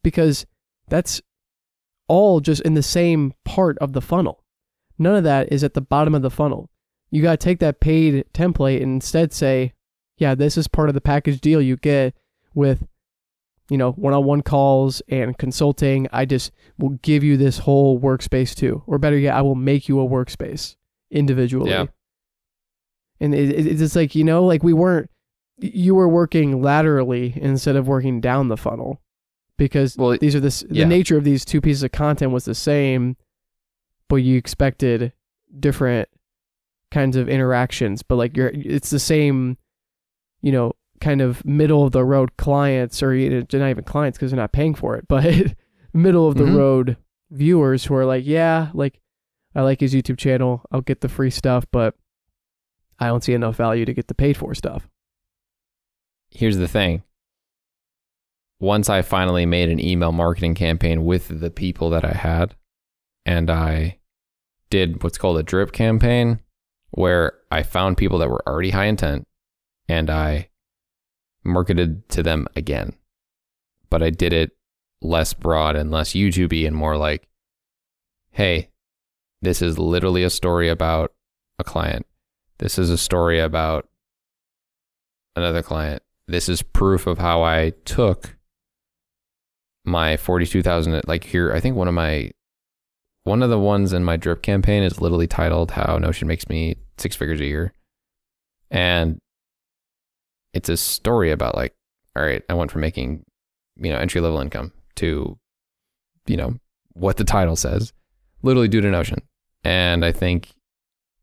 Because that's all just in the same part of the funnel. None of that is at the bottom of the funnel. You got to take that paid template and instead say, yeah, this is part of the package deal you get with, you know, one on one calls and consulting. I just will give you this whole workspace too. Or better yet, I will make you a workspace individually. Yeah. And it, it, it's just like, you know, like we weren't, you were working laterally instead of working down the funnel because Well, these are this, yeah. the nature of these two pieces of content was the same, but you expected different kinds of interactions, but like you're, it's the same, you know, kind of middle of the road clients, or you know, not even clients because they're not paying for it, but middle of the Mhm. road viewers who are like, yeah, like I like his YouTube channel, I'll get the free stuff, but I don't see enough value to get the paid for stuff. here's the thing. Once I finally made an email marketing campaign with the people that I had, and I did what's called a drip campaign, where I found people that were already high intent and I marketed to them again. But I did it less broad and less YouTubey and more like, hey, this is literally a story about a client. This is a story about another client. This is proof of how I took my 42,000 like here I think one of my one of the ones in my drip campaign is literally titled how Notion makes me six figures a year. And it's a story about like all right, I went from making you know entry level income to you know what the title says literally due to Notion. And I think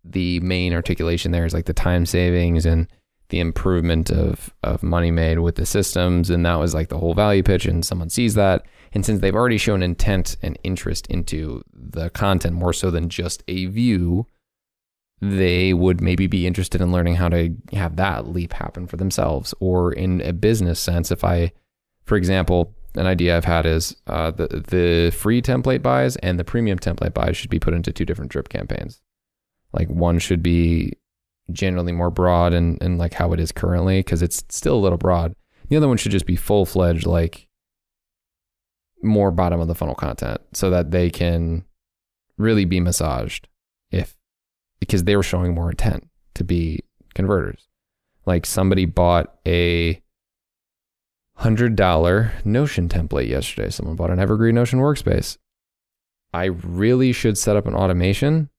the main articulation there is like the time savings and the improvement of of money made with the systems and that was like the whole value pitch and someone sees that. And since they've already shown intent and interest into the content more so than just a view they would maybe be interested in learning how to have that leap happen for themselves. Or in a business sense if i for example an idea i've had is uh, the the free template buys and the premium template buys should be put into two different drip campaigns like one should be generally more broad and, and like how it is currently because it's still a little broad. The other one should just be full fledged, like more bottom of the funnel content so that they can really be massaged if because they were showing more intent to be converters. Like somebody bought a hundred dollar Notion template yesterday. Someone bought an Evergreen Notion workspace. I really should set up an automation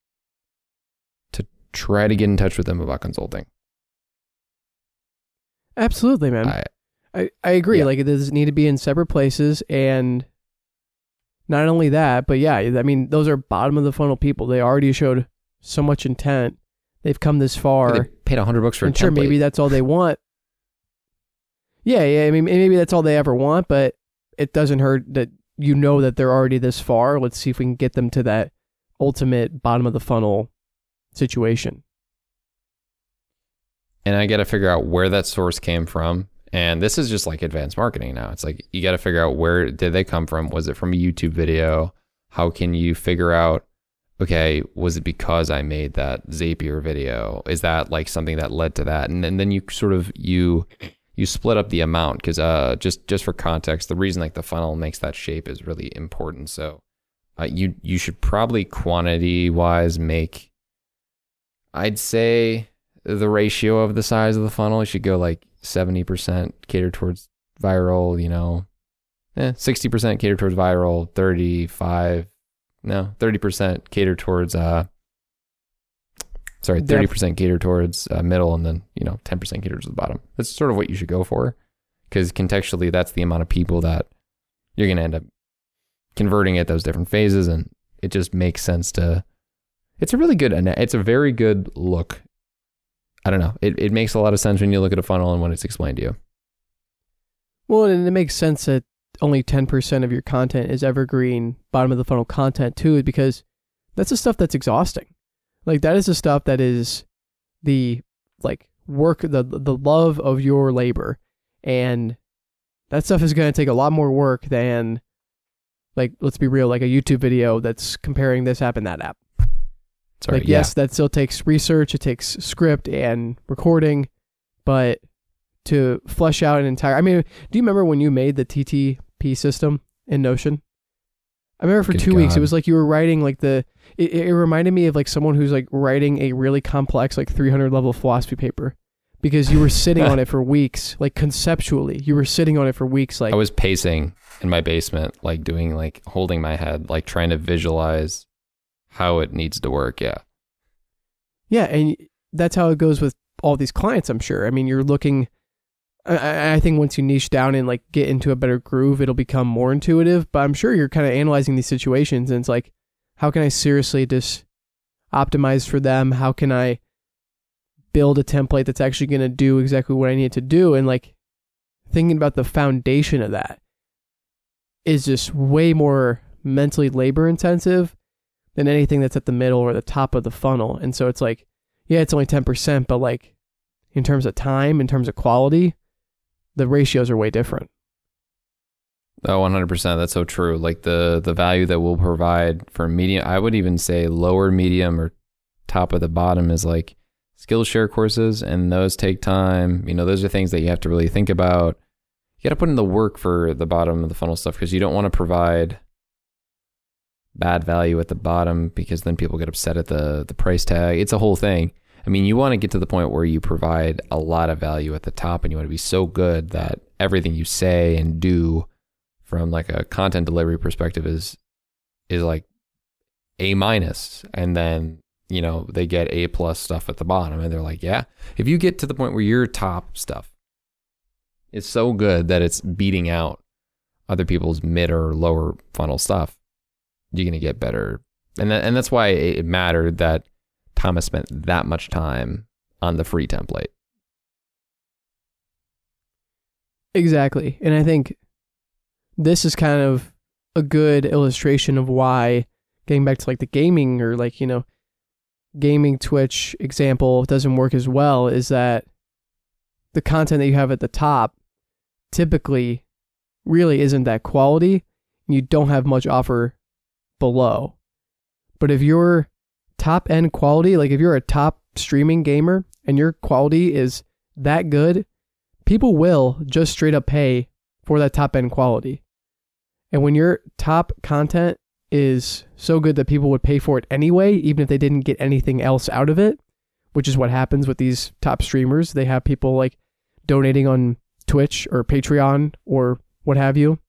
try to get in touch with them about consulting. Absolutely, man. I, I, I agree. Yeah. Like it does need to be in separate places and not only that, but yeah, I mean those are bottom of the funnel people. They already showed so much intent. They've come this far. they paid a hundred bucks for a and sure, template. maybe that's all they want. Yeah, yeah. I mean, maybe that's all they ever want, but it doesn't hurt that you know that they're already this far. Let's see if we can get them to that ultimate bottom of the funnel situation. and I got to figure out where that source came from. And this is just like advanced marketing now. It's like you got to figure out where did they come from? Was it from a YouTube video? How can you figure out? Okay, was it because I made that Zapier video? Is that like something that led to that? And then, then you sort of you you split up the amount because uh just just for context, the reason like the funnel makes that shape is really important. So uh, you you should probably quantity wise make I'd say the ratio of the size of the funnel should go like 70% catered towards viral, you know, eh, 60% catered towards viral, 35, no, 30% catered towards, uh, sorry, 30% catered towards uh, middle and then, you know, 10% catered towards the bottom. That's sort of what you should go for because contextually, that's the amount of people that you're going to end up converting at those different phases. And it just makes sense to, it's a really good, it's a very good look I don't know. It it makes a lot of sense when you look at a funnel and when it's explained to you. Well, and it makes sense that only 10% of your content is evergreen bottom of the funnel content too, because that's the stuff that's exhausting. Like that is the stuff that is the like work, the the love of your labor, and that stuff is going to take a lot more work than like let's be real, like a YouTube video that's comparing this app and that app. Sorry. like yes, that still takes research, it takes script and recording, but to flesh out an entire I mean, do you remember when you made the TTP system in Notion? I remember for Good two weeks it was like you were writing like the it, it reminded me of like someone who's like writing a really complex like 300 level philosophy paper because you were sitting on it for weeks like conceptually you were sitting on it for weeks like I was pacing in my basement, like doing like holding my head, like trying to visualize how it needs to work. Yeah. Yeah, and that's how it goes with all these clients. I'm sure. I mean, you're looking. I- I, think once you niche down and like get into a better groove, it'll become more intuitive. But I'm sure you're kind of analyzing these situations, and it's like, how can I seriously just optimize for them? How can I build a template that's actually going to do exactly what I need to do. And like thinking about the foundation of that is just way more mentally labor intensive than anything that's at the middle or the top of the funnel. And so it's like, yeah, it's only 10%, but like in terms of time, in terms of quality, the ratios are way different. Oh, 100%. That's so true. Like the the value that we'll provide for medium, I would even say lower, medium, or top of the bottom is like Skillshare courses, and those take time. You know, those are things that you have to really think about. You got to put in the work for the bottom of the funnel stuff because you don't want to provide bad value at the bottom because then people get upset at the the price tag. It's a whole thing. I mean, you want to get to the point where you provide a lot of value at the top and you want to be so good that everything you say and do from like a content delivery perspective is is like a minus and then you know they get a plus stuff at the bottom and they're like yeah if you get to the point where your top stuff is so good that it's beating out other people's mid or lower funnel stuff you're going to get better. And and that's why it mattered that Thomas spent that much time on the free template. Exactly. And I think this is kind of a good illustration of why getting back to like the gaming or like, you know, gaming Twitch example doesn't work as well is that the content that you have at the top typically really isn't that quality. And you don't have much offer below. But if you're top end quality, like if you're a top streaming gamer and your quality is that good, people will just straight up pay for that top end quality. And when your top content is so good that people would pay for it anyway, even if they didn't get anything else out of it, which is what happens with these top streamers. They have people like donating on Twitch or Patreon or what have you.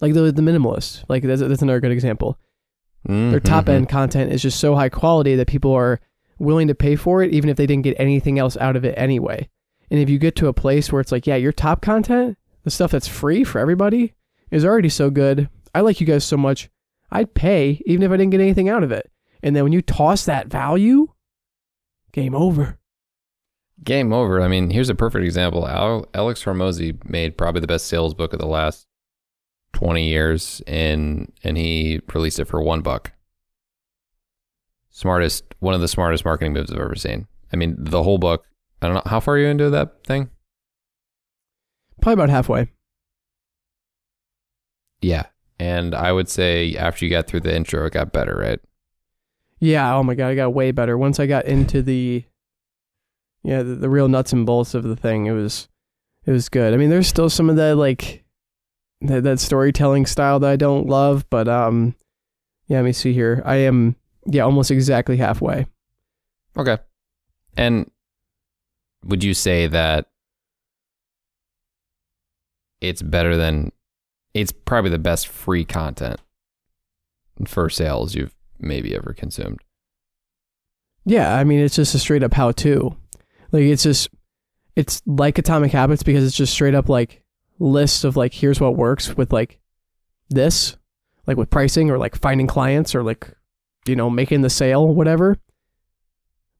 Like the the minimalist, like that's, that's another good example. mm-hmm. Their top end content is just so high quality that people are willing to pay for it, even if they didn't get anything else out of it anyway. And if you get to a place where it's like, yeah, your top content, the stuff that's free for everybody, is already so good. I like you guys so much. I'd pay even if I didn't get anything out of it. And then when you toss that value, game over. Game over. I mean, here's a perfect example. Alex Hormozi made probably the best sales book of the last 20 years, and and he released it for one buck. Smartest, one of the smartest marketing moves I've ever seen. I mean, the whole book. I don't know how far are you into that thing. Probably about halfway. Yeah, and I would say after you got through the intro, it got better, right? Yeah. Oh my god, I got way better once I got into the, yeah, the, the real nuts and bolts of the thing. It was, it was good. I mean, there's still some of that like, that, that storytelling style that I don't love, but um, yeah. Let me see here. I am yeah almost exactly halfway. Okay. And would you say that it's better than it's probably the best free content for sales you've maybe ever consumed? Yeah, I mean it's just a straight up how to. Like it's just it's like Atomic Habits because it's just straight up like lists of like here's what works with like this, like with pricing or like finding clients or like you know making the sale whatever.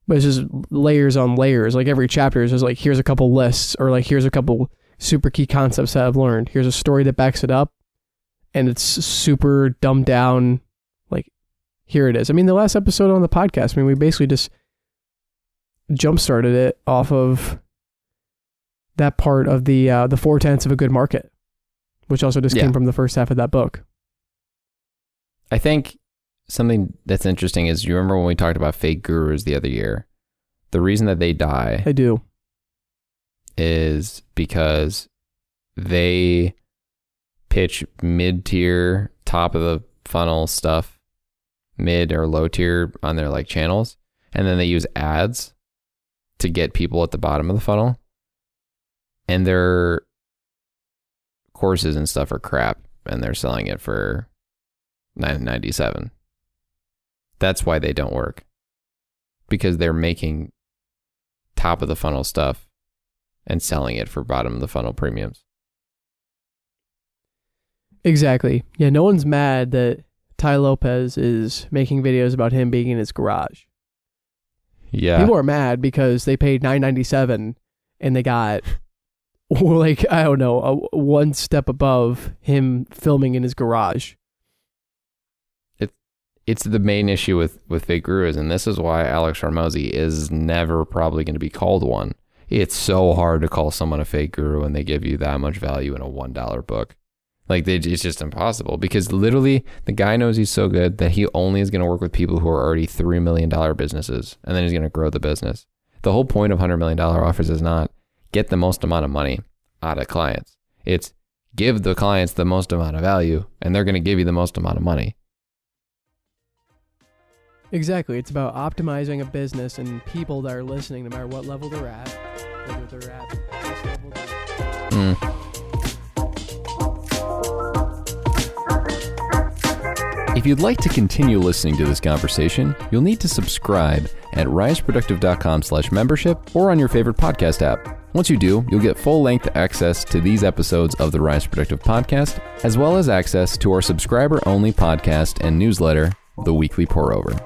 But it's just layers on layers. Like every chapter is just like here's a couple lists or like here's a couple super key concepts that I've learned. Here's a story that backs it up, and it's super dumbed down. Like here it is. I mean, the last episode on the podcast. I mean, we basically just jump started it off of that part of the uh, the four tenths of a good market, which also just Yeah. came from the first half of that book. I think something that's interesting is you remember when we talked about fake gurus the other year? The reason that they die I do. is because they pitch mid tier, top of the funnel stuff, mid or low tier on their like channels, and then they use ads to get people at the bottom of the funnel. And their courses and stuff are crap, and they're selling it for nine ninety seven. That's why they don't work. Because they're making top of the funnel stuff and selling it for bottom of the funnel premiums. Exactly. Yeah, no one's mad that Tai Lopez is making videos about him being in his garage. Yeah. People are mad because they paid nine ninety seven and they got like I don't know a, one step above him filming in his garage. It, it's the main issue with with fake gurus, and this is why Alex Hormozi is never probably going to be called one. It's so hard to call someone a fake guru when they give you that much value in a one dollar book. Like they, it's just impossible because literally the guy knows he's so good that he only is going to work with people who are already three million dollar businesses, and then he's going to grow the business. The whole point of hundred million dollar offers is not get the most amount of money out of clients. It's give the clients the most amount of value, and they're going to give you the most amount of money. Exactly. It's about optimizing a business and people that are listening, no matter what level they're at, whether they're at this level. Mm. If you'd like to continue listening to this conversation, you'll need to subscribe at riseproductive.com slash membership or on your favorite podcast app. Once you do, you'll get full length access to these episodes of the Rise Productive podcast, as well as access to our subscriber only podcast and newsletter, The Weekly Pour Over.